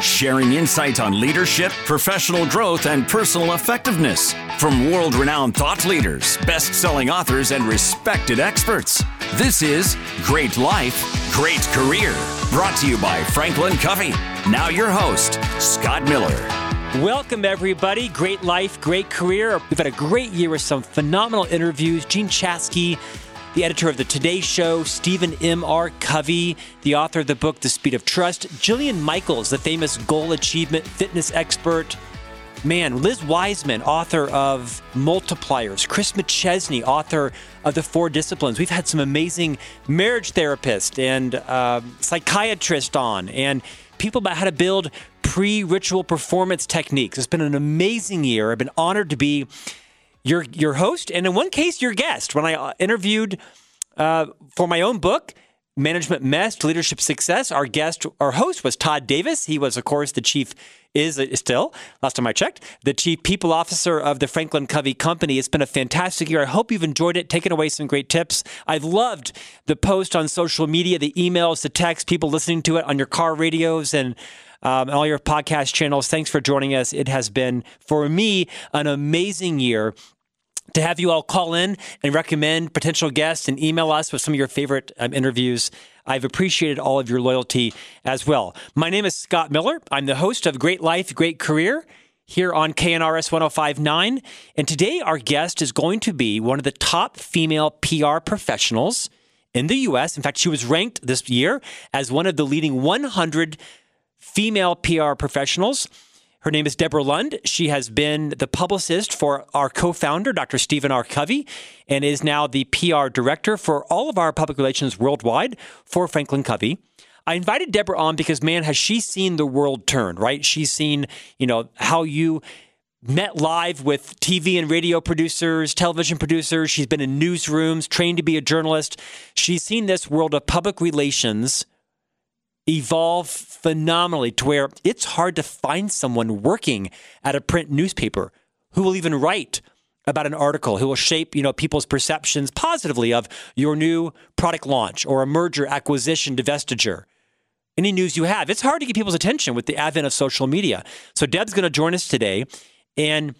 sharing insight on leadership, professional growth, and personal effectiveness from world renowned thought leaders, best selling authors, and respected experts. This is Great Life, Great Career, brought to you by Franklin Covey. Now, your host, Scott Miller. Welcome, everybody. Great life, great career. We've had a great year with some phenomenal interviews. Jean Chatzky, the editor of the Today Show, Stephen M.R. Covey, the author of the book The Speed of Trust, Jillian Michaels, the famous goal achievement fitness expert. Man, Liz Wiseman, author of Multipliers, Chris McChesney, author of The Four Disciplines. We've had some amazing marriage therapists and uh, psychiatrists on, and people about how to build pre ritual performance techniques. It's been an amazing year. I've been honored to be your, your host, and in one case, your guest. When I uh, interviewed uh, for my own book, Management Mess, Leadership Success, our guest, our host was Todd Davis. He was, of course, the chief is still, last time I checked, the chief people officer of the Franklin Covey Company. It's been a fantastic year. I hope you've enjoyed it, taken away some great tips. I've loved the post on social media, the emails, the text, people listening to it on your car radios and um, all your podcast channels. Thanks for joining us. It has been, for me, an amazing year to have you all call in and recommend potential guests and email us with some of your favorite um, interviews. I've appreciated all of your loyalty as well. My name is Scott Miller. I'm the host of Great Life, Great Career here on KNRS 1059. And today, our guest is going to be one of the top female PR professionals in the U.S. In fact, she was ranked this year as one of the leading 100 female PR professionals. Her name is Deborah Lund. She has been the publicist for our co founder, Dr. Stephen R. Covey, and is now the PR director for all of our public relations worldwide for Franklin Covey. I invited Deborah on because, man, has she seen the world turn, right? She's seen, you know, how you met live with TV and radio producers, television producers. She's been in newsrooms, trained to be a journalist. She's seen this world of public relations evolve phenomenally to where it's hard to find someone working at a print newspaper who will even write about an article who will shape you know people's perceptions positively of your new product launch or a merger acquisition divestiture. Any news you have? It's hard to get people's attention with the advent of social media. So deb's going to join us today and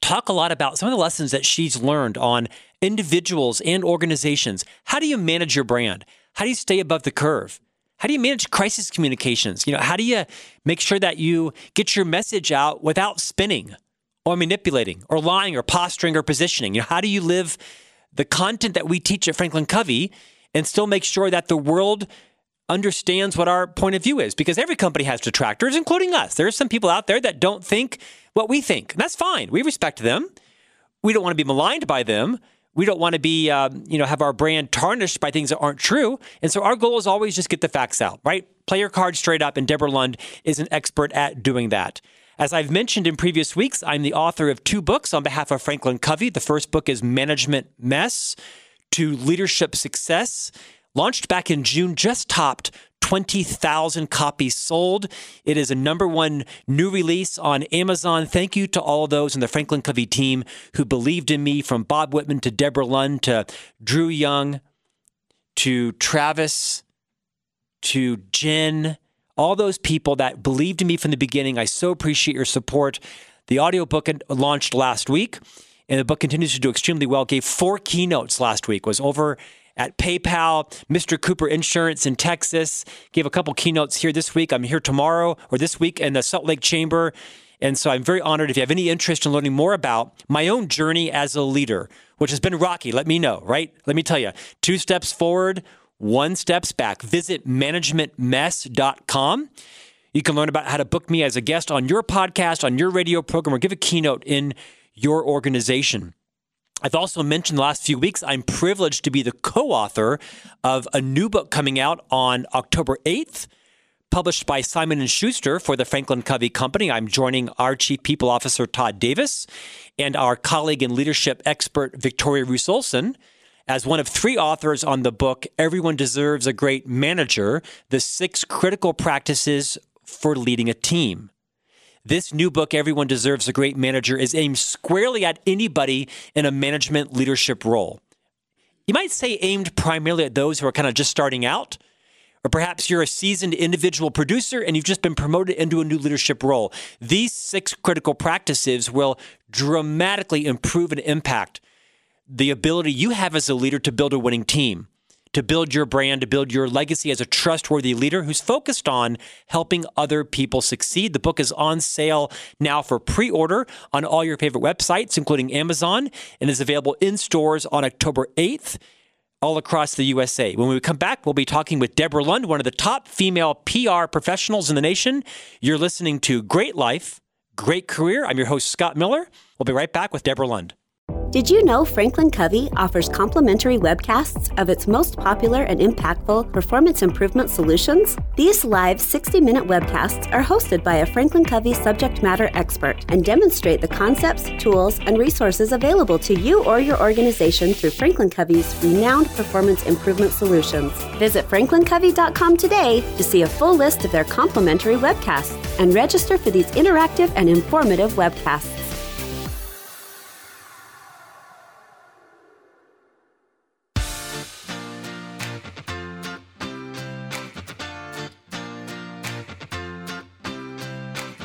talk a lot about some of the lessons that she's learned on individuals and organizations. How do you manage your brand? How do you stay above the curve how do you manage crisis communications? You know, how do you make sure that you get your message out without spinning or manipulating or lying or posturing or positioning? You know, how do you live the content that we teach at Franklin Covey and still make sure that the world understands what our point of view is? Because every company has detractors, including us. There are some people out there that don't think what we think. And that's fine. We respect them. We don't want to be maligned by them we don't want to be, um, you know, have our brand tarnished by things that aren't true. And so our goal is always just get the facts out, right? Play your cards straight up. And Deborah Lund is an expert at doing that. As I've mentioned in previous weeks, I'm the author of two books on behalf of Franklin Covey. The first book is Management Mess to Leadership Success. Launched back in June, just topped 20,000 copies sold. It is a number one new release on Amazon. Thank you to all of those in the Franklin Covey team who believed in me, from Bob Whitman to Deborah Lund to Drew Young to Travis to Jen, all those people that believed in me from the beginning. I so appreciate your support. The audiobook launched last week, and the book continues to do extremely well. Gave four keynotes last week, was over at PayPal, Mr. Cooper Insurance in Texas. Gave a couple keynotes here this week. I'm here tomorrow or this week in the Salt Lake Chamber. And so I'm very honored. If you have any interest in learning more about my own journey as a leader, which has been rocky, let me know, right? Let me tell you two steps forward, one steps back. Visit managementmess.com. You can learn about how to book me as a guest on your podcast, on your radio program, or give a keynote in your organization. I've also mentioned the last few weeks, I'm privileged to be the co author of a new book coming out on October 8th, published by Simon & Schuster for the Franklin Covey Company. I'm joining our Chief People Officer, Todd Davis, and our colleague and leadership expert, Victoria Roos Olsson, as one of three authors on the book, Everyone Deserves a Great Manager The Six Critical Practices for Leading a Team. This new book, Everyone Deserves a Great Manager, is aimed squarely at anybody in a management leadership role. You might say aimed primarily at those who are kind of just starting out, Or perhaps you're a seasoned individual producer and you've just been promoted into a new leadership role. These six critical practices will dramatically improve and impact the ability you have as a leader to build a winning team to build your brand, to build your legacy as a trustworthy leader who's focused on helping other people succeed. The book is on sale now for pre order on all your favorite websites, including Amazon, and is available in stores on October 8th all across the USA. When we come back, we'll be talking with Deborah Lund, one of the top female PR professionals in the nation. You're listening to Great Life, Great Career. I'm your host, Scott Miller. We'll be right back with Deborah Lund. Did you know Franklin Covey offers complimentary webcasts of its most popular and impactful performance improvement solutions? These live 60 minute webcasts are hosted by a Franklin Covey subject matter expert and demonstrate the concepts, tools, and resources available to you or your organization through Franklin Covey's renowned performance improvement solutions. Visit franklincovey.com today to see a full list of their complimentary webcasts and register for these interactive and informative webcasts.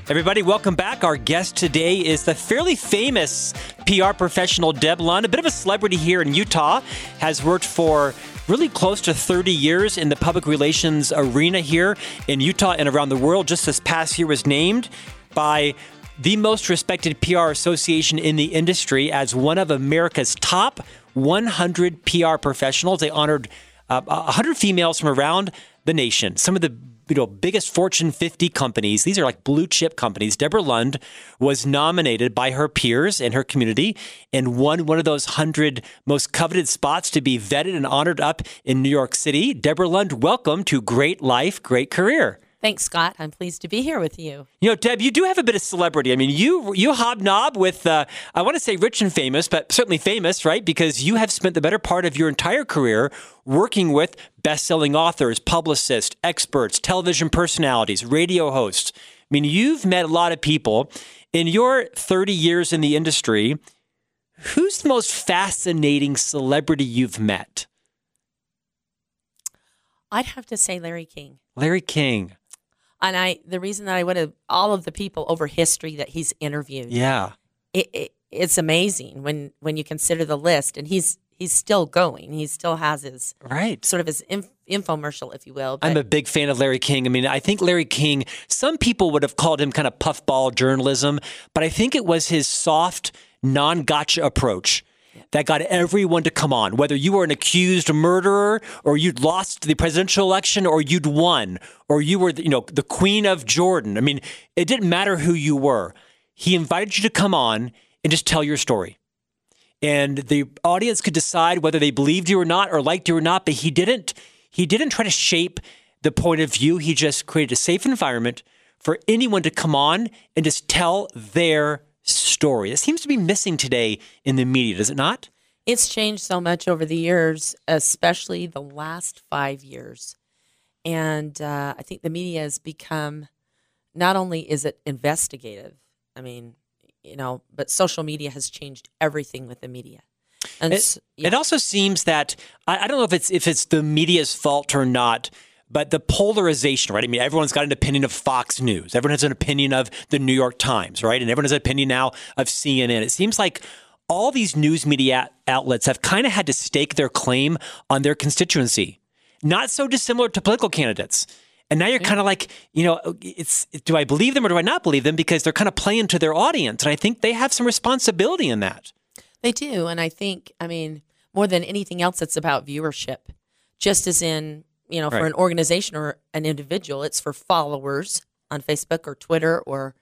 Everybody, welcome back. Our guest today is the fairly famous PR professional Deb Lund, a bit of a celebrity here in Utah, has worked for really close to 30 years in the public relations arena here in Utah and around the world. Just this past year was named by the most respected PR association in the industry as one of America's top 100 PR professionals. They honored uh, 100 females from around the nation. Some of the you know biggest Fortune 50 companies. These are like blue chip companies. Deborah Lund was nominated by her peers in her community and won one of those hundred most coveted spots to be vetted and honored up in New York City. Deborah Lund, welcome to Great Life, Great Career. Thanks, Scott. I'm pleased to be here with you. You know, Deb, you do have a bit of celebrity. I mean, you you hobnob with uh, I want to say rich and famous, but certainly famous, right? Because you have spent the better part of your entire career working with best-selling authors, publicists, experts, television personalities, radio hosts. I mean, you've met a lot of people in your 30 years in the industry. Who's the most fascinating celebrity you've met? I'd have to say Larry King. Larry King and I the reason that I would have all of the people over history that he's interviewed. Yeah, it, it, it's amazing when when you consider the list, and he's he's still going. He still has his right sort of his inf- infomercial, if you will. But. I'm a big fan of Larry King. I mean, I think Larry King. Some people would have called him kind of puffball journalism, but I think it was his soft, non-gotcha approach that got everyone to come on, whether you were an accused murderer or you'd lost the presidential election or you'd won or you were, you know, the queen of Jordan. I mean, it didn't matter who you were. He invited you to come on and just tell your story. And the audience could decide whether they believed you or not or liked you or not, but he didn't he didn't try to shape the point of view. He just created a safe environment for anyone to come on and just tell their story. It seems to be missing today in the media, does it not? It's changed so much over the years, especially the last five years. And uh, I think the media has become not only is it investigative, I mean, you know, but social media has changed everything with the media. And it, yeah. it also seems that I, I don't know if it's if it's the media's fault or not but the polarization, right? I mean, everyone's got an opinion of Fox News. Everyone has an opinion of the New York Times, right? And everyone has an opinion now of CNN. It seems like all these news media outlets have kind of had to stake their claim on their constituency, not so dissimilar to political candidates. And now you're kind of like, you know, it's do I believe them or do I not believe them? Because they're kind of playing to their audience, and I think they have some responsibility in that. They do, and I think, I mean, more than anything else, it's about viewership. Just as in you know, for an organization or an individual. It's for followers on Facebook or Twitter or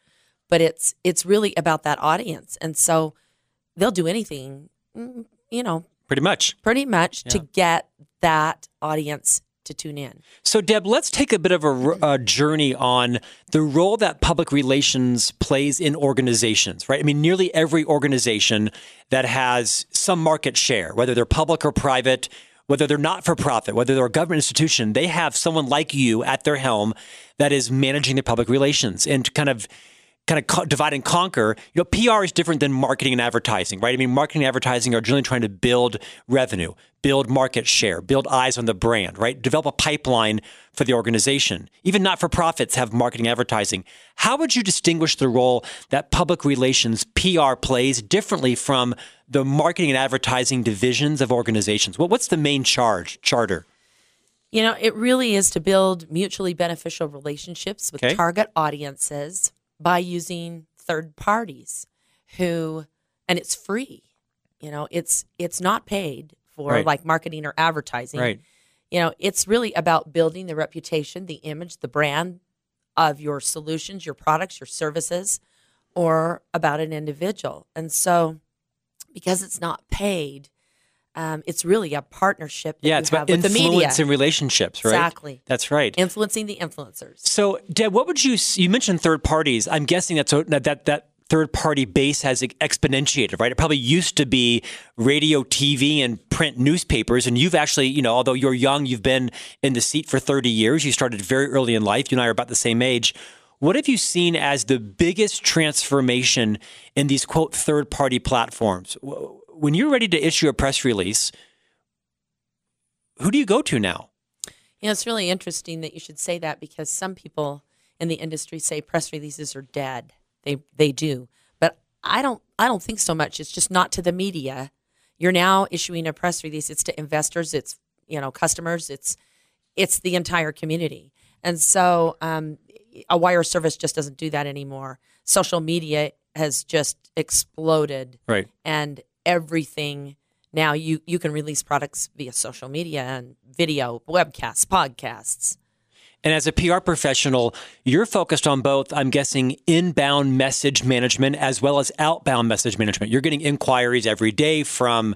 but it's it's really about that audience. And so they'll do anything, mm, you know, pretty much. Pretty much yeah. to get that audience to tune in. So, Deb, let's take a bit of a, a, journey on the role that public relations plays in organizations, right? I mean, nearly every organization that has some market share, whether they're public or private, whether they're not for profit, whether they're a government institution, they have someone like you at their helm that is managing their public relations and kind of kind of co- divide and conquer. You know, PR is different than marketing and advertising, right? I mean, marketing and advertising are generally trying to build revenue, build market share, build eyes on the brand, right? Develop a pipeline for the organization. Even not for profits have marketing advertising. How would you distinguish the role that public relations PR plays differently from the marketing and advertising divisions of organizations? What, what's the main charge charter? You know, it really is to build mutually beneficial relationships with Okay. target audiences by using third parties who and it's free. You know, it's it's not paid for Right. like marketing or advertising. Right. You know, it's really about building the reputation, the image, the brand of your solutions, your products, your services, or about an individual. And so because it's not paid, um, it's really a partnership that Yeah, you it's have about with the media. influence and relationships, right? Exactly. That's right. Influencing the influencers. So, Deb, what would you you mentioned third parties? I'm guessing that's a, that that that third party base has exponentiated, right? It probably used to be radio, TV, and print newspapers, and you've actually, you know, although you're young, you've been in the seat for 30 years. You started very early in life. You and I are about the same age. What have you seen as the biggest transformation in these quote third party platforms? When you're ready to issue a press release, who do you go to now? You know, it's really interesting that you should say that because some people in the industry say press releases are dead. They they do, but I don't. I don't think so much. It's just not to the media. You're now issuing a press release. It's to investors. It's you know customers. It's it's the entire community. And so um, a wire service just doesn't do that anymore. Social media has just exploded Right. and everything. Now you you can release products via social media and video webcasts podcasts. And as a PR professional, you're focused on both, I'm guessing, inbound message management as well as outbound message management. You're getting inquiries every day from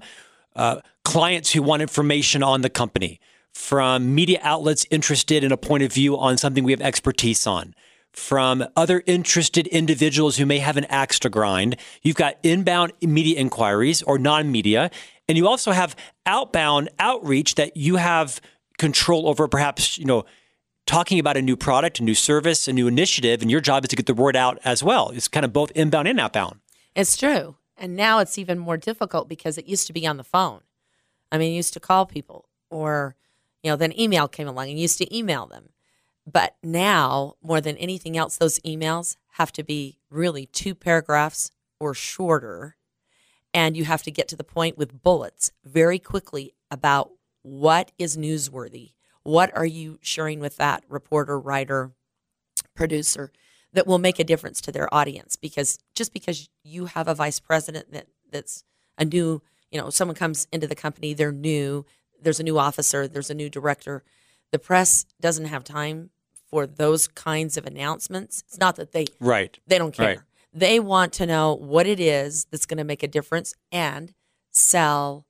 uh, clients who want information on the company, from media outlets interested in a point of view on something we have expertise on, from other interested individuals who may have an axe to grind. You've got inbound media inquiries or non media, and you also have outbound outreach that you have control over, perhaps, you know talking about a new product, a new service, a new initiative, and your job is to get the word out as well. It's kind of both inbound and outbound. it's true and now it's even more difficult because it used to be on the phone i mean you used to call people or you know then email came along and used to email them but now more than anything else those emails have to be really two paragraphs or shorter and you have to get to the point with bullets very quickly about what is newsworthy. What are you sharing with that reporter, writer, producer that will make a difference to their audience? Because just because you have a vice president that that's a new, you know, someone comes into the company, they're new, there's a new officer, there's a new director, the press doesn't have time for those kinds of announcements. It's not that they Right. they don't care. Right. They want to know what it is that's going to make a difference and sell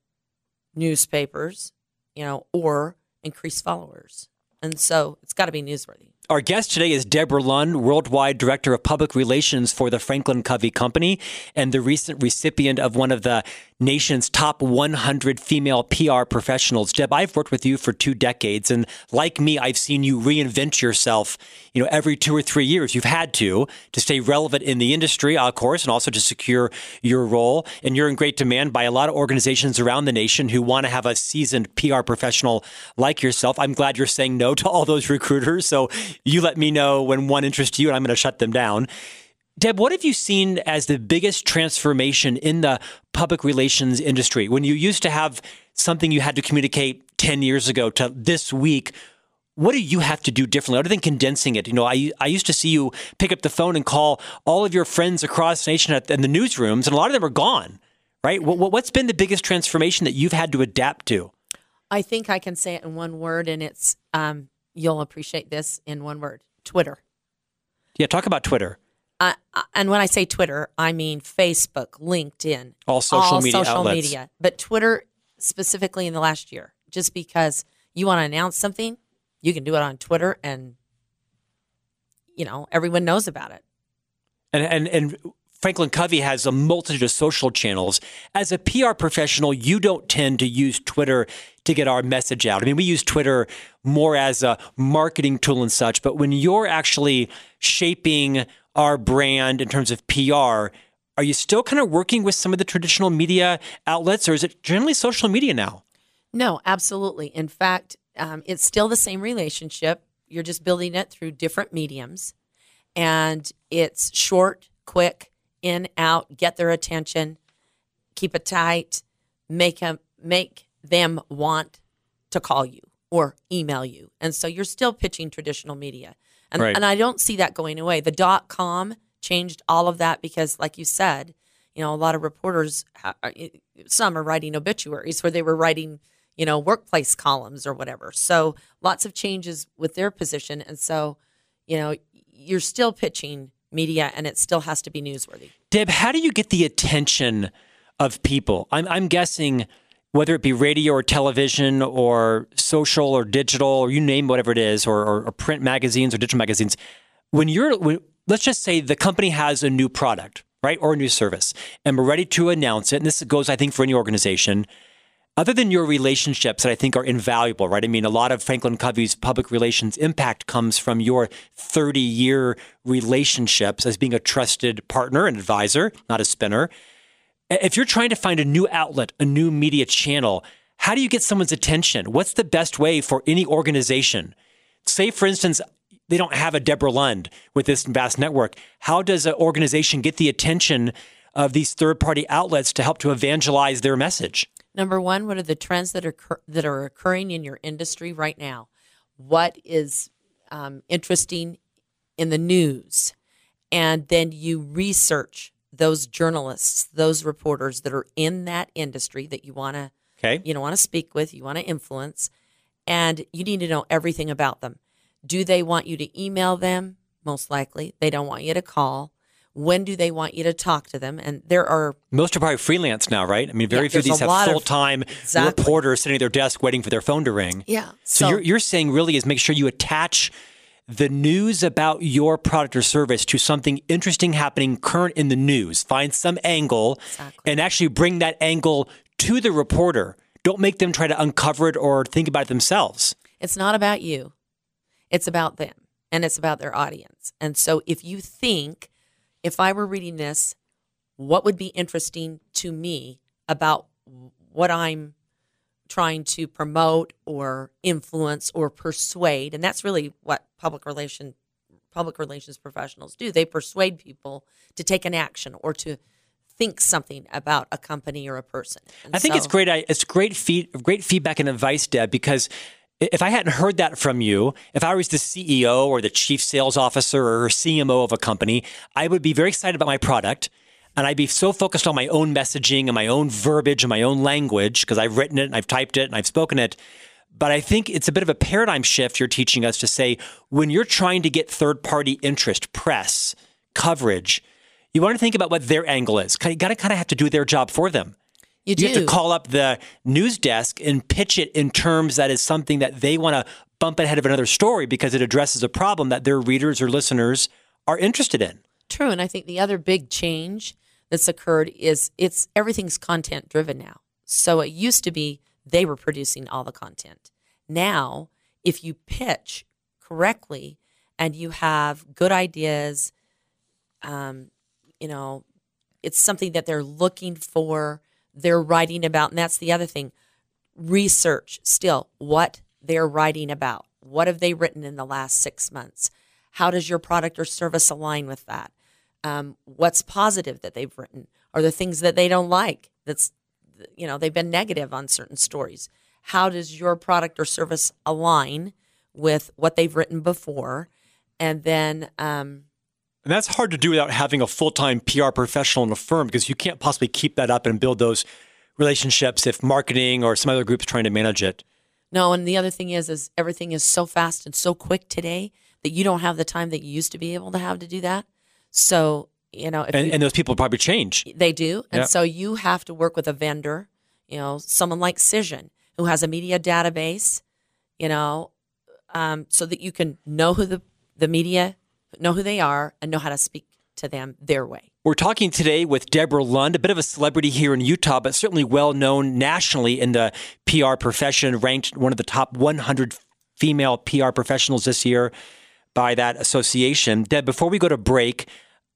newspapers, you know, or increase followers. And so it's got to be newsworthy. Our guest today is Deborah Lund, Worldwide Director of Public Relations for the Franklin Covey Company, and the recent recipient of one of the nation's top 100 female PR professionals. Deb, I've worked with you for two decades, and like me, I've seen you reinvent yourself. You know, every two or three years, you've had to to stay relevant in the industry, of course, and also to secure your role. And you're in great demand by a lot of organizations around the nation who want to have a seasoned PR professional like yourself. I'm glad you're saying no to all those recruiters. So you let me know when one interests you, and I'm going to shut them down. Deb, what have you seen as the biggest transformation in the public relations industry? When you used to have something you had to communicate 10 years ago to this week, what do you have to do differently other than condensing it? You know, I, I used to see you pick up the phone and call all of your friends across the nation at, in the newsrooms, and a lot of them are gone, right? What, what- what's been the biggest transformation that you've had to adapt to? I think I can say it in one word, and it's um, you'll appreciate this in one word Twitter. Yeah, talk about Twitter. Uh, and when I say Twitter, I mean Facebook, LinkedIn, All social media social outlets. media. But Twitter specifically in the last year, just because you want to announce something, you can do it on Twitter, and you know everyone knows about it. And, and, and Franklin Covey has a multitude of social channels. As a PR professional, you don't tend to use Twitter to get our message out. I mean, we use Twitter more as a marketing tool and such, but when you're actually shaping our brand in terms of PR, are you still kind of working with some of the traditional media outlets, or is it generally social media now? No, absolutely. In fact, um, it's still the same relationship. You're just building it through different mediums, and it's short, quick, in, out, get their attention, keep it tight, make them make them want to call you or email you. And so you're still pitching traditional media. And, Right. and I don't see that going away. The dot com changed all of that because, like you said, you know, a lot of reporters, uh, some are writing obituaries where they were writing, you know, workplace columns or whatever. So lots of changes with their position. And so, you know, you're still pitching media and it still has to be newsworthy. Deb, how do you get the attention of people? I'm, I'm guessing whether it be radio or television or social or digital or you name whatever it is, or, or, or print magazines or digital magazines, when you're, when, let's just say the company has a new product, right, or a new service, and we're ready to announce it, and this goes, I think, for any organization. Other than your relationships that I think are invaluable, right? I mean, a lot of Franklin Covey's public relations impact comes from your 30 year relationships as being a trusted partner and advisor, not a spinner. If you're trying to find a new outlet, a new media channel, how do you get someone's attention? What's the best way for any organization? Say, for instance, they don't have a Deborah Lund with this vast network. How does an organization get the attention of these third party outlets to help to evangelize their message? Number one, what are the trends that are that are occurring in your industry right now? What is um, interesting in the news, and then you research those journalists, those reporters that are in that industry that you want to Okay. you know want to speak with, you want to influence, and you need to know everything about them. Do they want you to email them? Most likely, they don't want you to call. When do they want you to talk to them? And there are Most are probably freelance now, right? I mean, very Yeah, few of these have full time Exactly. reporters sitting at their desk waiting for their phone to ring. yeah. So, you're, you're saying really is make sure you attach the news about your product or service to something interesting happening current in the news. Find some angle Exactly. and actually bring that angle to the reporter. Don't make them try to uncover it or think about it themselves. It's not about you. It's about them and it's about their audience. And so if you think, if I were reading this, what would be interesting to me about what I'm trying to promote or influence or persuade, and that's really what public relation public relations professionals do. They persuade people to take an action or to think something about a company or a person. And I think it's great. It's great feed, great feedback and advice, Deb, because if I hadn't heard that from you, if I was the CEO or the chief sales officer or CMO of a company, I would be very excited about my product. And I'd be so focused on my own messaging and my own verbiage and my own language because I've written it and I've typed it and I've spoken it. But I think it's a bit of a paradigm shift you're teaching us to say when you're trying to get third party interest, press, coverage, you want to think about what their angle is. You got to kind of have to do their job for them. You do You have to call up the news desk and pitch it in terms that is something that they want to bump ahead of another story because it addresses a problem that their readers or listeners are interested in. True, and I think the other big change that's occurred is it's everything's content driven now. So it used to be they were producing all the content. Now, if you pitch correctly and you have good ideas, um, you know, it's something that they're looking for, they're writing about, and that's the other thing. Research still what they're writing about. What have they written in the last six months? How does your product or service align with that? Um, what's positive that they've written? Are the things that they don't like? That's you know they've been negative on certain stories. How does your product or service align with what they've written before? And then um, And that's hard to do without having a full time PR professional in a firm because you can't possibly keep that up and build those relationships if marketing or some other group's trying to manage it. No, and the other thing is, is everything is so fast and so quick today that you don't have the time that you used to be able to have to do that. So you know, if And, you, and those people probably change. they do, and Yeah. so you have to work with a vendor, you know, someone like Cision who has a media database, you know, um, so that you can know who the the media know who they are and know how to speak to them their way. We're talking today with Deborah Lund, a bit of a celebrity here in Utah, but certainly well known nationally in the PR profession, ranked one of the top 100 female PR professionals this year by that association. Deb, before we go to break,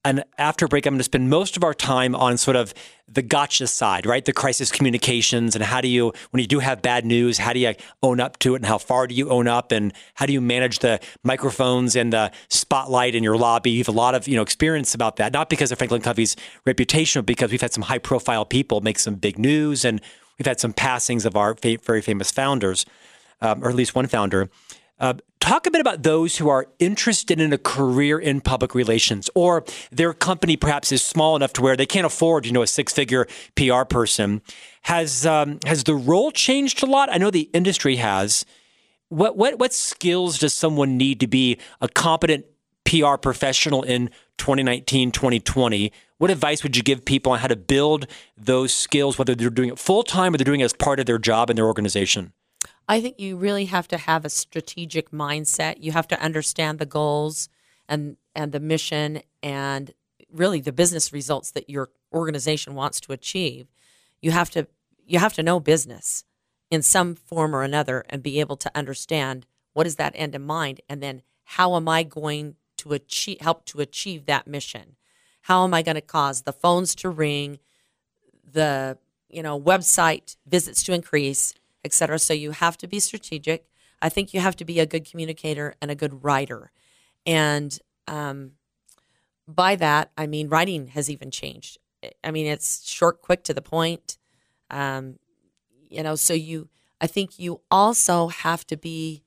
and after break, I'm going to spend most of our time on sort of the gotcha side, right? The crisis communications and how do you, when you do have bad news, how do you own up to it and how far do you own up and how do you manage the microphones and the spotlight in your lobby? You have a lot of, you know, experience about that, not because of Franklin Covey's reputation, but because we've had some high profile people make some big news and we've had some passings of our very famous founders, um, or at least one founder. Uh, talk a bit about those who are interested in a career in public relations, or their company perhaps is small enough to where they can't afford, you know, a six-figure PR person. Has um, has the role changed a lot? I know the industry has. What what what skills does someone need to be a competent PR professional in 2019, 2020? What advice would you give people on how to build those skills, whether they're doing it full time or they're doing it as part of their job in their organization? I think you really have to have a strategic mindset. You have to understand the goals and and the mission and really the business results that your organization wants to achieve. You have to you have to know business in some form or another and be able to understand what is that end in mind and then how am I going to achieve help to achieve that mission? How am I going to cause the phones to ring, the you know website visits to increase etc. So you have to be strategic. I think you have to be a good communicator and a good writer. And um, by that, I mean writing has even changed. I mean it's short, quick, to the point. Um, you know, so you. I think you also have to be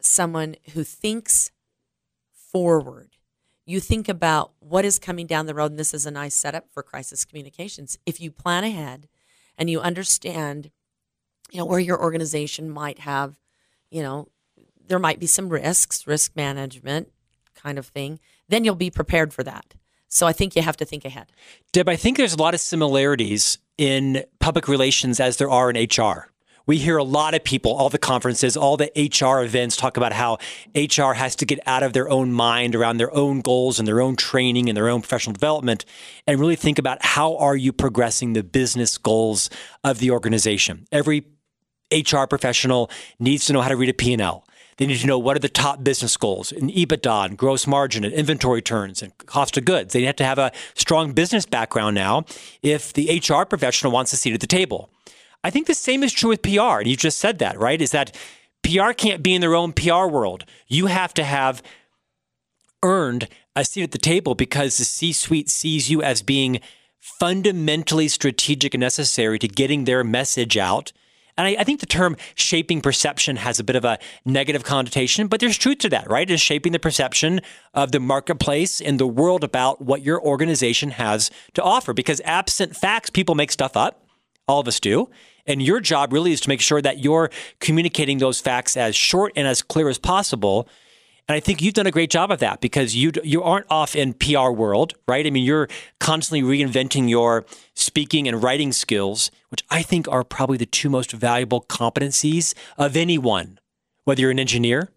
someone who thinks forward. You think about what is coming down the road, and this is a nice setup for crisis communications. If you plan ahead and you understand you know, where your organization might have, you know, there might be some risks, risk management kind of thing, then you'll be prepared for that. So I think you have to think ahead. Deb, I think there's a lot of similarities in public relations as there are in HR. We hear a lot of people, all the conferences, all the HR events talk about how HR has to get out of their own mind around their own goals and their own training and their own professional development and really think about how are you progressing the business goals of the organization. Every HR professional needs to know how to read a P&L. They need to know what are the top business goals in EBITDA and gross margin and inventory turns and cost of goods. They have to have a strong business background now if the HR professional wants a seat at the table. I think the same is true with PR. And you just said that, right? Is that PR can't be in their own PR world. You have to have earned a seat at the table because the C suite sees you as being fundamentally strategic and necessary to getting their message out and I, I, think the term shaping perception has a bit of a negative connotation, but there's truth to that, right? It's shaping the perception of the marketplace and the world about what your organization has to offer. Because absent facts, people make stuff up. All of us do. And your job really is to make sure that you're communicating those facts as short and as clear as possible and I think you've done a great job of that because you you aren't off in PR world, right? I mean, you're constantly reinventing your speaking and writing skills, which I think are probably the two most valuable competencies of anyone, whether you're an engineer,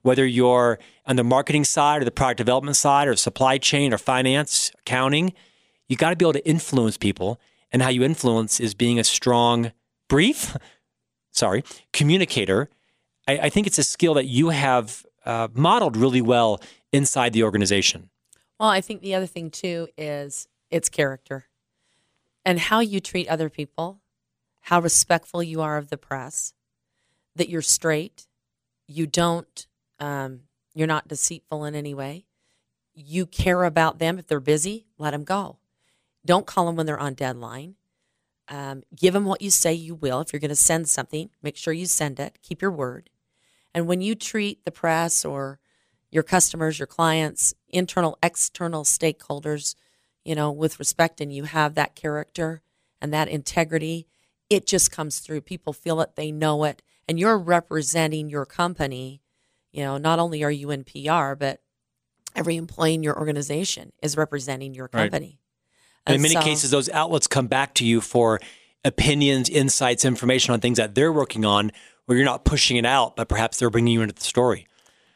whether you're on the marketing side or the product development side or supply chain or finance, accounting, you got to be able to influence people. And how you influence is being a strong, brief, sorry, communicator. I, I think it's a skill that you have uh, modeled really well inside the organization. Well, I think the other thing too is its character and how you treat other people, how respectful you are of the press, that you're straight, you don't, um, you're not deceitful in any way. You care about them. If they're busy, let them go. Don't call them when they're on deadline. Um, give them what you say you will. If you're going to send something, make sure you send it. Keep your word. And when you treat the press or your customers, your clients, internal, external stakeholders, you know, with respect and you have that character and that integrity, it just comes through. People feel it, they know it, and you're representing your company. You know, not only are you in PR, but every employee in your organization is representing your company. Right. in many so, cases, those outlets come back to you for opinions, insights, information on things that they're working on where you're not pushing it out, but perhaps they're bringing you into the story.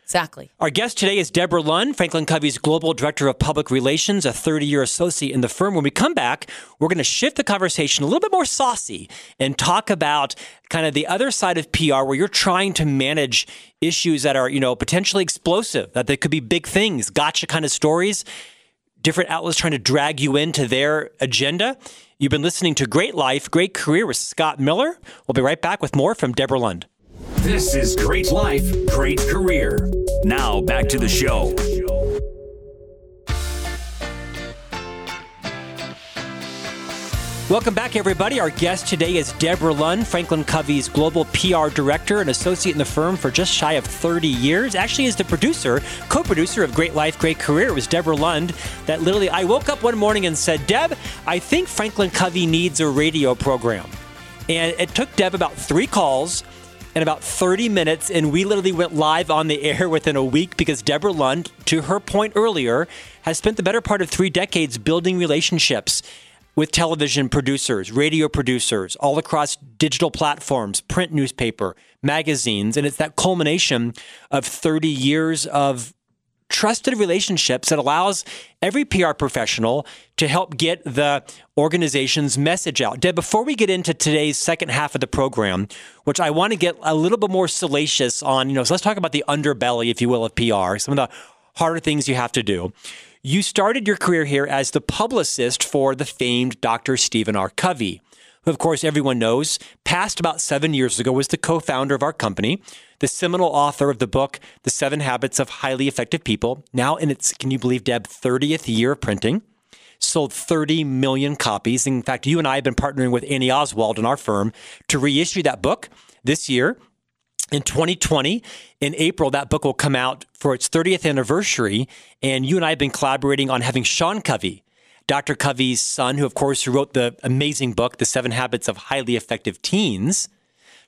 Exactly. Our guest today is Deborah Lund, Franklin Covey's Global Director of Public Relations, a 30 year associate in the firm. When we come back, we're going to shift the conversation a little bit more saucy and talk about kind of the other side of PR where you're trying to manage issues that are, you know, potentially explosive, that they could be big things, gotcha kind of stories, different outlets trying to drag you into their agenda. You've been listening to Great Life, Great Career with Scott Miller. We'll be right back with more from Deborah Lund. This is Great Life, Great Career. Now back to the show. Welcome back, everybody. Our guest today is Deborah Lund, Franklin Covey's global PR director and associate in the firm for just shy of 30 years. Actually, is the producer, co-producer of Great Life, Great Career. It was Deborah Lund that literally I woke up one morning and said, "Deb, I think Franklin Covey needs a radio program." And it took Deb about three calls in about 30 minutes, and we literally went live on the air within a week because Deborah Lund, to her point earlier, has spent the better part of three decades building relationships with television producers, radio producers, all across digital platforms, print newspaper, magazines. And it's that culmination of 30 years of trusted relationships that allows every PR professional to help get the organization's message out. Deb, before we get into today's second half of the program, which I want to get a little bit more salacious on, you know, so let's talk about the underbelly, if you will, of PR, some of the harder things you have to do. You started your career here as the publicist for the famed Dr. Stephen R. Covey, who, of course, everyone knows, passed about seven years ago, was the co founder of our company, the seminal author of the book, The Seven Habits of Highly Effective People, now in its, can you believe, Deb, 30th year of printing. Sold 30 million copies. In fact, you and I have been partnering with Annie Oswald in our firm to reissue that book this year in 2020 in april that book will come out for its 30th anniversary and you and i have been collaborating on having sean covey dr covey's son who of course wrote the amazing book the seven habits of highly effective teens.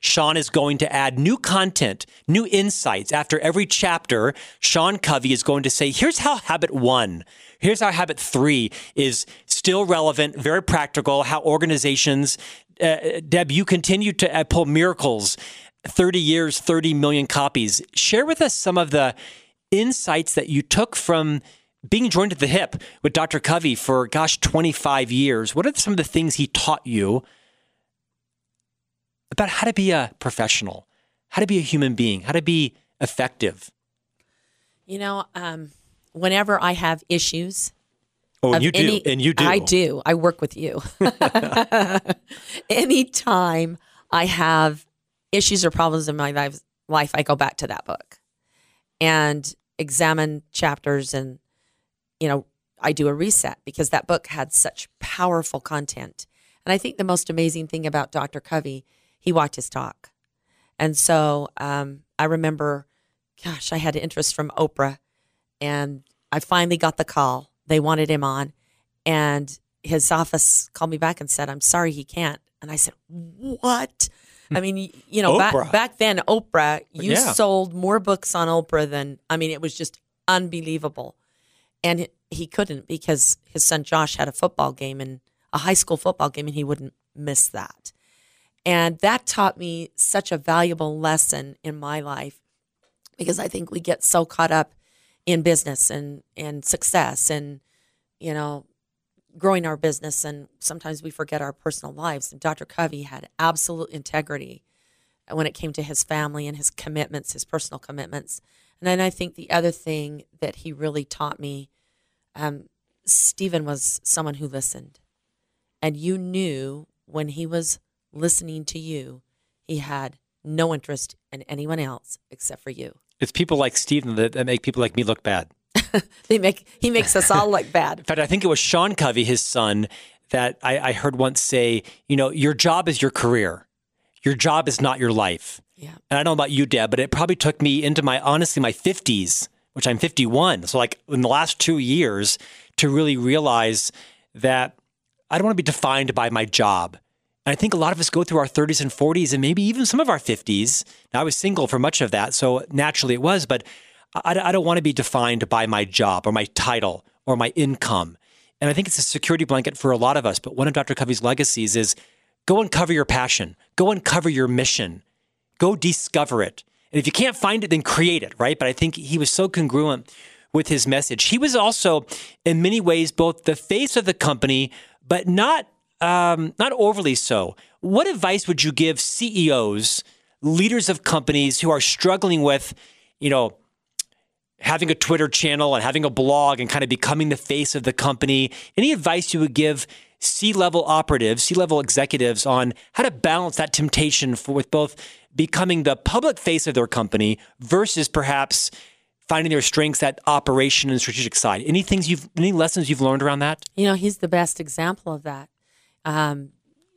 Sean is going to add new content new insights. After every chapter sean covey is going to say here's how habit one here's how habit three is still relevant very practical how organizations uh, deb you continue to uh, pull miracles 30 years, 30 million copies. Share with us some of the insights that you took from being joined at the hip with Dr. Covey for, gosh, 25 years. What are some of the things he taught you about how to be a professional, how to be a human being, how to be effective? You know, um, whenever I have issues, Oh, and you do. And you do. I do. I work with you. Anytime I have issues or problems in my life, life, I go back to that book and examine chapters and, you know, I do a reset because that book had such powerful content. And I think the most amazing thing about Dr. Covey, he walked his talk. And so um, I remember, gosh, I had interest from Oprah and I finally got the call. They wanted him on. And his office called me back and said, I'm sorry he can't. And I said, What? I mean, you know, back, back then, Oprah, you yeah. sold more books on Oprah than, I mean, it was just unbelievable. And he couldn't because his son Josh had a football game and a high school football game, and he wouldn't miss that. And that taught me such a valuable lesson in my life because I think we get so caught up in business and, and success and, you know, growing our business and sometimes we forget our personal lives. And Dr. Covey had absolute integrity when it came to his family and his commitments, his personal commitments. And then I think the other thing that he really taught me, um, Stephen was someone who listened. And you knew when he was listening to you, he had no interest in anyone else except for you. It's people like Stephen that, that make people like me look bad. they make he makes us all look bad. In fact, I think it was Sean Covey, his son, that I, I heard once say, you know, your job is your career. Your job is not your life. Yeah. And I don't know about you, Deb, but it probably took me into my honestly my fifties, which I'm 51. So like in the last two years, to really realize that I don't want to be defined by my job. And I think a lot of us go through our 30s and 40s and maybe even some of our 50s. Now, I was single for much of that, so naturally it was, but I, I don't want to be defined by my job or my title or my income. And I think it's a security blanket for a lot of us. But one of Dr. Covey's legacies is go uncover your passion, go uncover your mission, go discover it. And if you can't find it, then create it, right? But I think he was so congruent with his message. He was also, in many ways, both the face of the company, but not um, not overly so. What advice would you give CEOs, leaders of companies who are struggling with, you know, having a Twitter channel and having a blog and kind of becoming the face of the company? Any advice you would give C level operatives, C level executives on how to balance that temptation for, with both becoming the public face of their company versus perhaps finding their strengths at operation and strategic side. Any things you've, any lessons you've learned around that? You know, he's the best example of that. Um,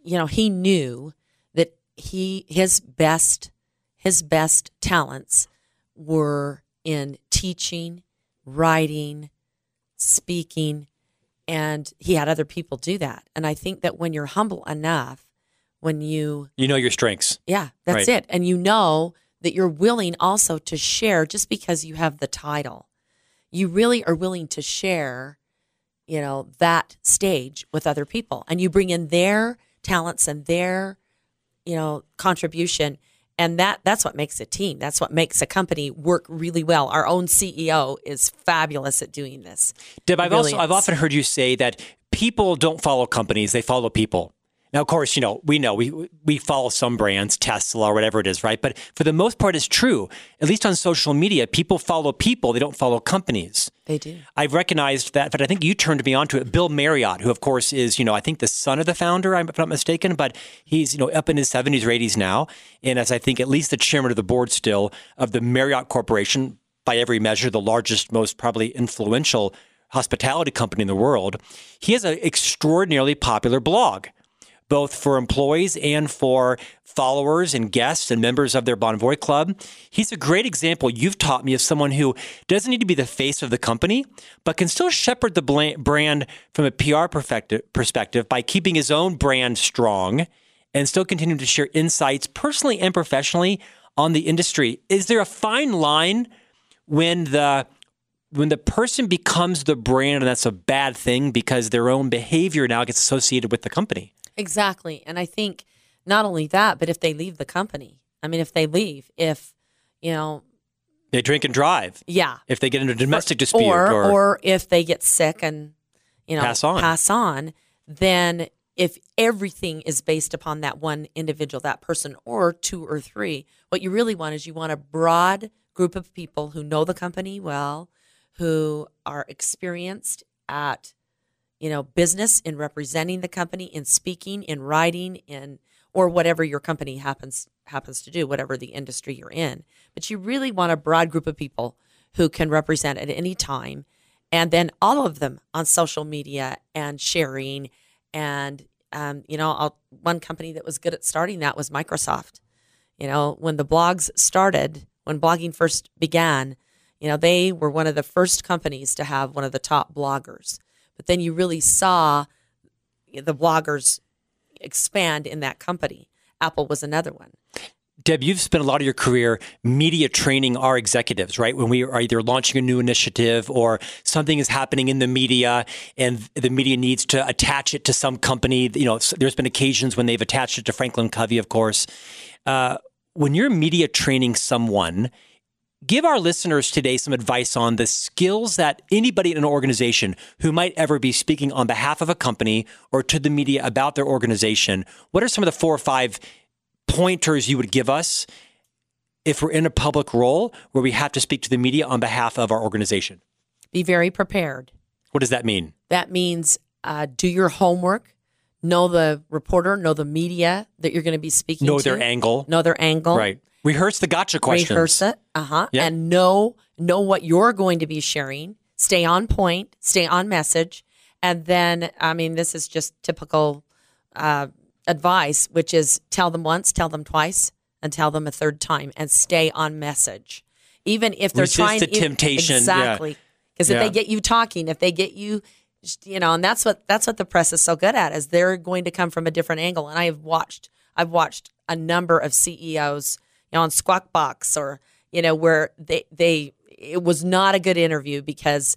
you know, he knew that he his best his best talents were in teaching, writing, speaking, and he had other people do that. And I think that when you're humble enough, when you you know your strengths, yeah, that's right. it, and you know that you're willing also to share just because you have the title. You really are willing to share, you know, that stage with other people and you bring in their talents and their, you know, contribution and that that's what makes a team. That's what makes a company work really well. Our own CEO is fabulous at doing this. Deb, I've really also is. I've often heard you say that people don't follow companies, they follow people. Now, of course, you know, we know we we follow some brands, Tesla or whatever it is, right? But for the most part, it's true. At least on social media, people follow people; they don't follow companies. They do. I've recognized that, but I think you turned me on to it. Bill Marriott, who of course is, you know, I think the son of the founder, if I'm not mistaken, but he's, you know, up in his 70s or 80s now, and as I think at least the chairman of the board still of the Marriott Corporation, by every measure, the largest, most probably influential hospitality company in the world. He has an extraordinarily popular blog both for employees and for followers and guests and members of their Bonvoy Club. He's a great example you've taught me of someone who doesn't need to be the face of the company, but can still shepherd the brand from a PR perspective by keeping his own brand strong and still continuing to share insights personally and professionally on the industry. Is there a fine line when the when the person becomes the brand and that's a bad thing because their own behavior now gets associated with the company? Exactly. And I think not only that, but if they leave the company, I mean, if they leave, if, you know, they drink and drive. Yeah. If they get into a domestic dispute or, or, or if they get sick and, you know, pass on. pass on, then if everything is based upon that one individual, that person, or two or three, what you really want is you want a broad group of people who know the company well, who are experienced at you know, business in representing the company, in speaking, in writing, in or whatever your company happens happens to do, whatever the industry you're in. But you really want a broad group of people who can represent at any time, and then all of them on social media and sharing. And um, you know, I'll, one company that was good at starting that was Microsoft. You know, when the blogs started, when blogging first began, you know, they were one of the first companies to have one of the top bloggers but then you really saw the bloggers expand in that company. Apple was another one. Deb, you've spent a lot of your career media training our executives, right? When we are either launching a new initiative or something is happening in the media and the media needs to attach it to some company. You know, there's been occasions when they've attached it to Franklin Covey, of course. Uh, when you're media training someone, give our listeners today some advice on the skills that anybody in an organization who might ever be speaking on behalf of a company or to the media about their organization. What are some of the four or five pointers you would give us if we're in a public role where we have to speak to the media on behalf of our organization? Be very prepared. What does that mean? That means uh, do your homework. Know the reporter, know the media that you're going to be speaking know to. Know their angle. Know their angle. Right. Rehearse the gotcha questions. Rehearse it. Uh huh. Yep. And know know what you're going to be sharing. Stay on point. Stay on message. And then, I mean, this is just typical uh, advice, which is tell them once, tell them twice, and tell them a third time, and stay on message. Even if they're Resist trying to the temptation, exactly, because yeah. if yeah. they get you talking, if they get you you know and that's what that's what the press is so good at is they're going to come from a different angle and i have watched i've watched a number of ceos know, on Squawk Box or, you know, where they, they, it was not a good interview because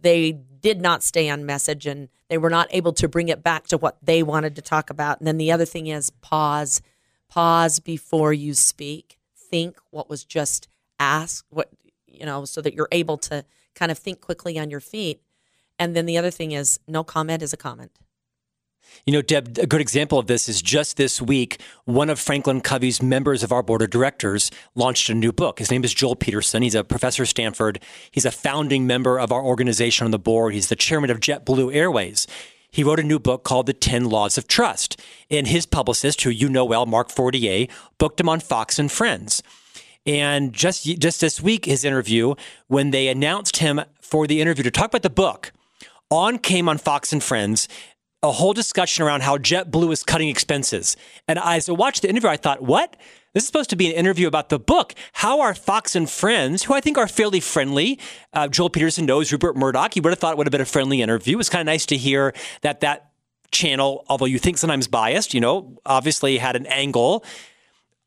they did not stay on message and they were not able to bring it back to what they wanted to talk about. And then the other thing is pause, pause before you speak. think what was just asked, what you know, so that you're able to kind of think quickly on your feet. And then the other thing is, no comment is a comment. You know, Deb, a good example of this is just this week, one of Franklin Covey's members of our board of directors launched a new book. His name is Joel Peterson. He's a professor at Stanford. He's a founding member of our organization on the board. He's the chairman of JetBlue Airways. He wrote a new book called The 10 Laws of Trust. And his publicist, who you know well, Mark Fortier, booked him on Fox and Friends. And just just this week, his interview, when they announced him for the interview to talk about the book, on came on Fox and Friends a whole discussion around how JetBlue is cutting expenses. And as I watched the interview, I thought, what? This is supposed to be an interview about the book. How are Fox and Friends, who I think are fairly friendly, uh, Joel Peterson knows Rupert Murdoch. He would have thought it would have been a friendly interview. It was kind of nice to hear that that channel, although you think sometimes biased, you know, obviously had an angle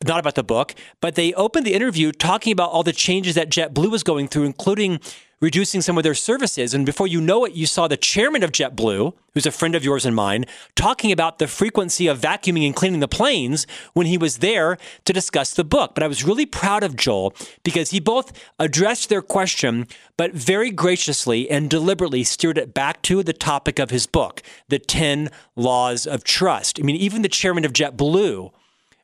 not about the book, but they opened the interview talking about all the changes that JetBlue was going through, including reducing some of their services. And before you know it, you saw the chairman of JetBlue, who's a friend of yours and mine, talking about the frequency of vacuuming and cleaning the planes when he was there to discuss the book. But I was really proud of Joel because he both addressed their question, but very graciously and deliberately steered it back to the topic of his book, The 10 Laws of Trust. I mean, even the chairman of JetBlue,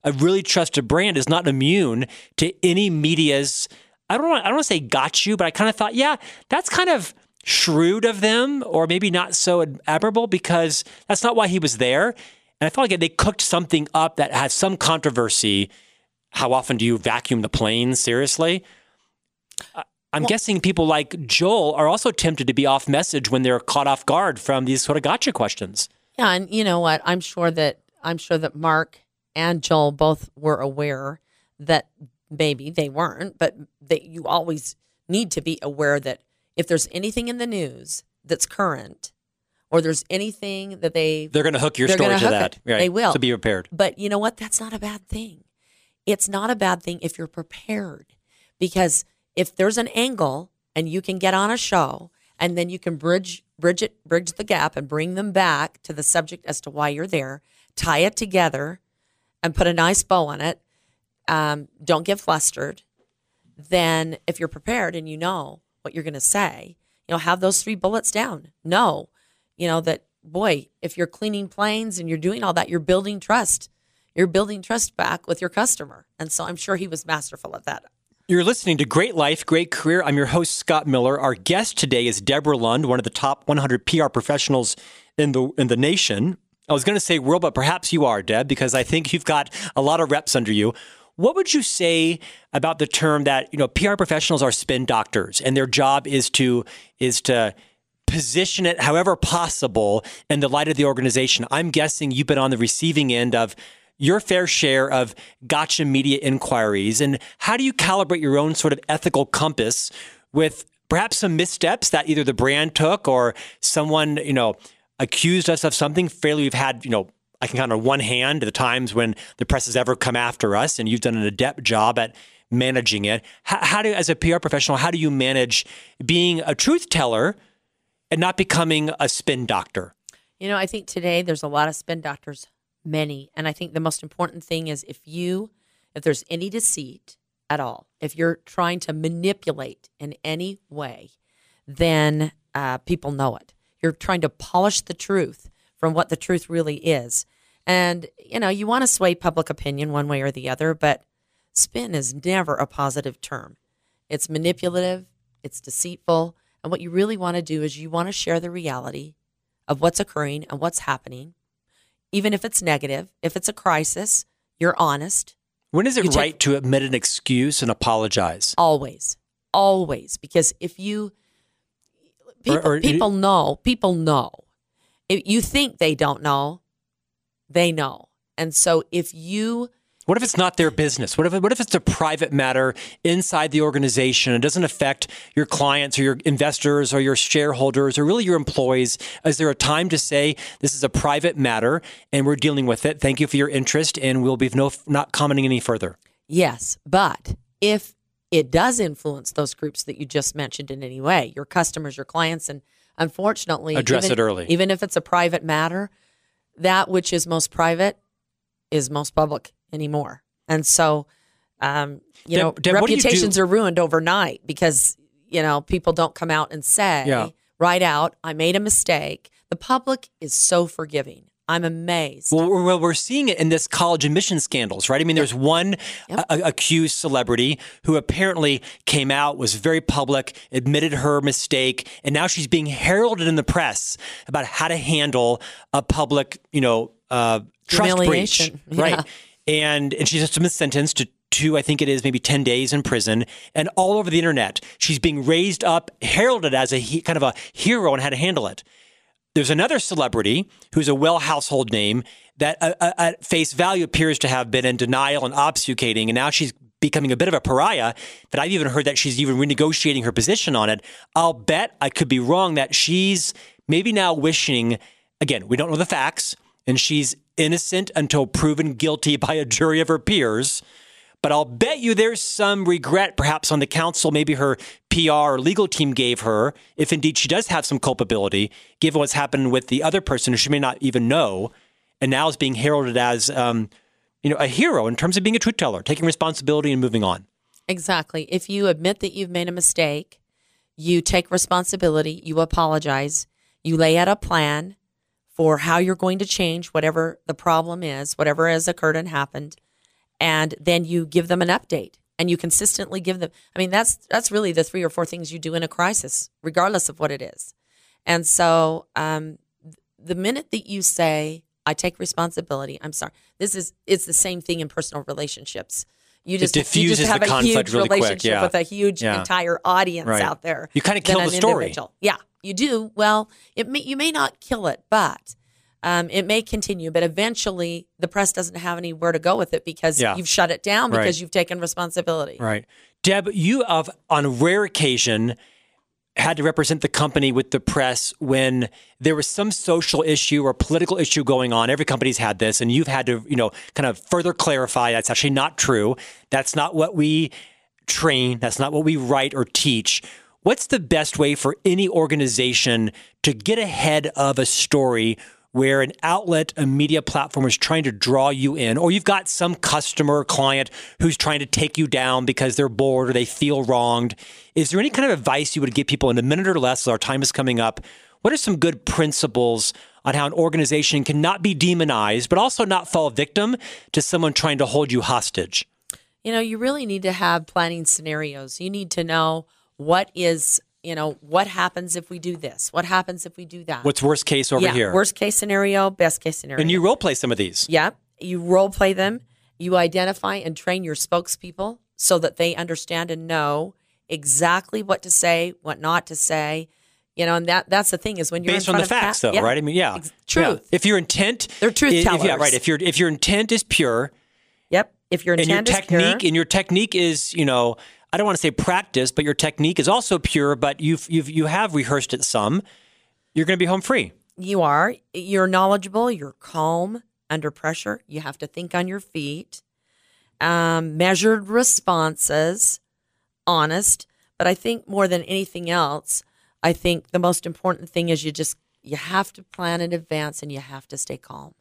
a really trusted brand, is not immune to any media's I don't want, I don't want to say got you, but I kind of thought, yeah, that's kind of shrewd of them, or maybe not so admirable because that's not why he was there. And I felt like they cooked something up that had some controversy. How often do you vacuum the plane? Seriously? I'm well, guessing people like Joel are also tempted to be off message when they're caught off guard from these sort of gotcha questions. Yeah, and you know what? I'm sure that I'm sure that Mark and Joel both were aware that maybe they weren't, but that you always need to be aware that if there's anything in the news that's current or there's anything that they they're going to hook your story to that. Right. They will. So be prepared. But you know what? That's not a bad thing. It's not a bad thing if you're prepared because if there's an angle and you can get on a show and then you can bridge bridge it bridge the gap and bring them back to the subject as to why you're there, tie it together and put a nice bow on it um, don't get flustered. Then, if you're prepared and you know what you're going to say, you know, have those three bullets down. Know, you know, that boy, if you're cleaning planes and you're doing all that, you're building trust. You're building trust back with your customer. And so I'm sure he was masterful at that. You're listening to Great Life, Great Career. I'm your host, Scott Miller. Our guest today is Deborah Lund, one of the top 100 PR professionals in the in the nation. I was going to say world, but perhaps you are, Deb, because I think you've got a lot of reps under you. What would you say about the term that you know PR professionals are spin doctors and their job is to is to position it however possible in the light of the organization? I'm guessing you've been on the receiving end of your fair share of gotcha media inquiries and how do you calibrate your own sort of ethical compass with perhaps some missteps that either the brand took or someone you know accused us of something fairly we've had you know I can count on one hand the times when the press has ever come after us, and you've done an adept job at managing it. How, how do, as a PR professional, how do you manage being a truth teller and not becoming a spin doctor? You know, I think today there's a lot of spin doctors, many, and I think the most important thing is if you, if there's any deceit at all, if you're trying to manipulate in any way, then uh, people know it. You're trying to polish the truth from what the truth really is. And, you know, you want to sway public opinion one way or the other, but spin is never a positive term. It's manipulative, it's deceitful. And what you really want to do is you want to share the reality of what's occurring and what's happening, even if it's negative. If it's a crisis, you're honest. When is it you right take, to admit an excuse and apologize? Always. Always. Because if you, people, or, or, people know, people know if you think they don't know, they know. And so if you what if it's not their business? What if what if it's a private matter inside the organization? It doesn't affect your clients or your investors or your shareholders or really your employees. Is there a time to say this is a private matter and we're dealing with it? Thank you for your interest, and we'll be no, not commenting any further. Yes, but if it does influence those groups that you just mentioned in any way, your customers, your clients, and Unfortunately, address even, it early. Even if it's a private matter, that which is most private is most public anymore. And so um, you Deb- know, Deb, do you reputations are ruined overnight because you know people don't come out and say Yeah. right out, "I made a mistake." The public is so forgiving. I'm amazed. Well, we're, we're seeing it in this college admission scandals, right? I mean, there's one Yep. a- a- accused celebrity who apparently came out, was very public, admitted her mistake, and now she's being heralded in the press about how to handle a public, you know, uh, trust breach, Humiliation. right? And and she's just been sentenced to two, I think it is, maybe ten days in prison, and all over the internet, she's being raised up, heralded as a he, kind of a hero on how to handle it. There's another celebrity who's a well household name that uh, uh, at face value appears to have been in denial and obfuscating, and now she's becoming a bit of a pariah. That I've even heard that she's even renegotiating her position on it. I'll bet I could be wrong that she's maybe now wishing. Again, we don't know the facts, and she's innocent until proven guilty by a jury of her peers. But I'll bet you there's some regret, perhaps on the counsel, maybe her PR or legal team gave her, if indeed she does have some culpability, given what's happened with the other person who she may not even know, and now is being heralded as, um, you know, a hero in terms of being a truth teller, taking responsibility and moving on. Exactly. If you admit that you've made a mistake, you take responsibility, you apologize, you lay out a plan for how you're going to change whatever the problem is, whatever has occurred and happened, and then you give them an update and you consistently give them I mean that's that's really the three or four things you do in a crisis, regardless of what it is. And so um, the minute that you say I take responsibility, I'm sorry. This is it's the same thing in personal relationships. You just you diffuses just have the a conflict huge really quick, relationship yeah. with a huge Yeah. entire audience Right. out there. You kinda kill an the story. individual. Yeah, you do. Well, it may, you may not kill it, but um, it may continue. But eventually, the press doesn't have anywhere to go with it because Yeah. you've shut it down because Right. you've taken responsibility. Right. Deb, you have, on rare occasion, had to represent the company with the press when there was some social issue or political issue going on. Every company's had this, and you've had to, you know, kind of further clarify that's actually not true. That's not what we train. That's not what we write or teach. What's the best way for any organization to get ahead of a story where an outlet, a media platform is trying to draw you in, or you've got some customer or client who's trying to take you down because they're bored or they feel wronged? Is there any kind of advice you would give people in a minute or less as our time is coming up? What are some good principles on how an organization cannot be demonized, but also not fall victim to someone trying to hold you hostage? You know, you really need to have planning scenarios. You need to know what is, you know, what happens if we do this? What happens if we do that? What's worst case over yeah, here? worst case scenario, best case scenario. and you role play some of these. Yep. You role play them. You identify and train your spokespeople so that they understand and know exactly what to say, what not to say. You know, and that that's the thing is when you're Based in on the facts, ca- though, yeah, right? I mean, yeah, ex- truth. Yeah. If your intent, They're truth if- if- yeah, tellers. right. If your if your intent is pure, Yep. If your and your is pure, technique and your technique is you know I don't want to say practice, but your technique is also pure. But you've you've you have rehearsed it some. You're going to be home free. you are. You're knowledgeable. You're calm under pressure. You have to think on your feet. Um, measured responses, honest. But I think more than anything else, I think the most important thing is you just you have to plan in advance and you have to stay calm.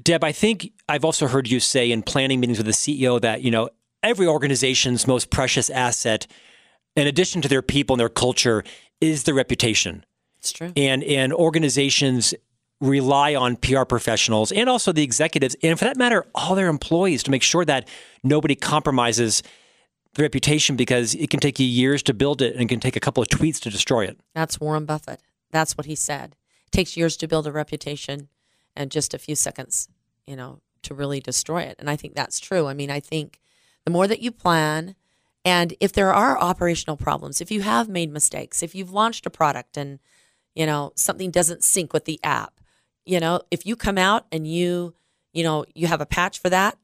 Deb, I think I've also heard you say in planning meetings with the CEO that you know every organization's most precious asset, in addition to their people and their culture, is their reputation. It's true. and and organizations rely on PR professionals and also the executives and for that matter all their employees to make sure that nobody compromises the reputation because it can take you years to build it and it can take a couple of tweets to destroy it. That's Warren Buffett. That's what he said. It takes years to build a reputation and just a few seconds, you know, to really destroy it. And I think that's true. I mean, I think the more that you plan, and if there are operational problems, if you have made mistakes, if you've launched a product and, you know, something doesn't sync with the app, you know, if you come out and you, you know, you have a patch for that,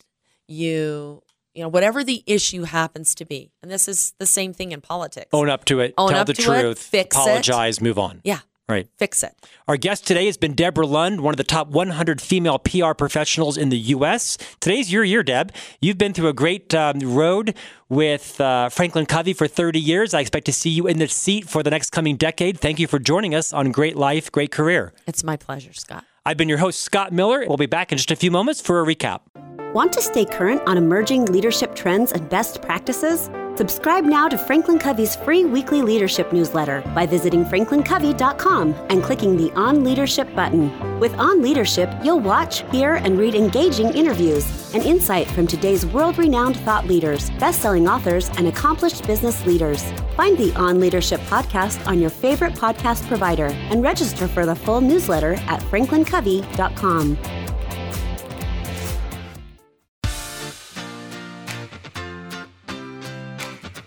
you, you know, whatever the issue happens to be, and this is the same thing in politics. Own up to it, Own tell the to it, truth, fix it. apologize, move on. yeah, Right. fix it. Our guest today has been Deborah Lund, one of the top 100 female PR professionals in the U.S. Today's your year, Deb. You've been through a great um, road with uh, Franklin Covey for 30 years. I expect to see you in the seat for the next coming decade. Thank you for joining us on Great Life, Great Career. It's my pleasure, Scott. I've been your host, Scott Miller. We'll be back in just a few moments for a recap. Want to stay current on emerging leadership trends and best practices? Subscribe now to Franklin Covey's free weekly leadership newsletter by visiting franklincovey.com and clicking the On Leadership button. With On Leadership, you'll watch, hear, and read engaging interviews and insight from today's world renowned thought leaders, best selling authors, and accomplished business leaders. Find the On Leadership podcast on your favorite podcast provider and register for the full newsletter at franklincovey.com.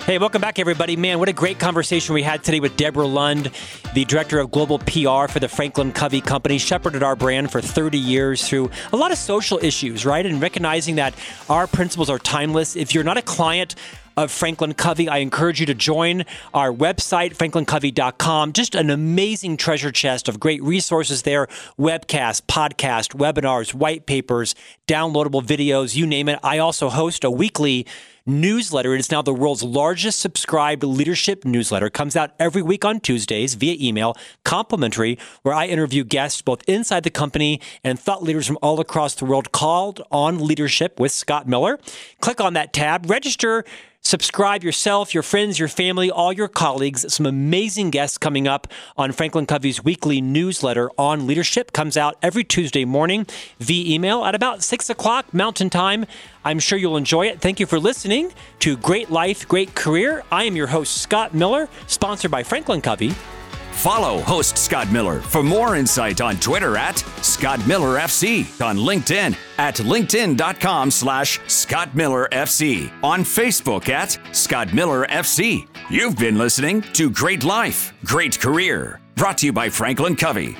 Hey, welcome back, everybody. Man, what a great conversation we had today with Deborah Lund, the director of global PR for the Franklin Covey Company, shepherded our brand for 30 years through a lot of social issues, right? And recognizing that our principles are timeless. If you're not a client, of Franklin Covey. I encourage you to join our website, franklincovey.com. Just an amazing treasure chest of great resources there webcasts, podcasts, webinars, white papers, downloadable videos, you name it. I also host a weekly newsletter. It is now the world's largest subscribed leadership newsletter. It comes out every week on Tuesdays via email, complimentary, where I interview guests both inside the company and thought leaders from all across the world called on leadership with Scott Miller. Click on that tab, register Subscribe yourself, your friends, your family, all your colleagues. Some amazing guests coming up on Franklin Covey's weekly newsletter on leadership. Comes out every Tuesday morning via email at about 6 o'clock Mountain Time. I'm sure you'll enjoy it. Thank you for listening to Great Life, Great Career. I am your host, Scott Miller, sponsored by Franklin Covey. Follow host Scott Miller for more insight on Twitter at Scott Miller FC, on LinkedIn at linkedin.com slash Scott Miller FC, on Facebook at Scott Miller FC. You've been listening to Great Life, Great Career, brought to you by Franklin Covey.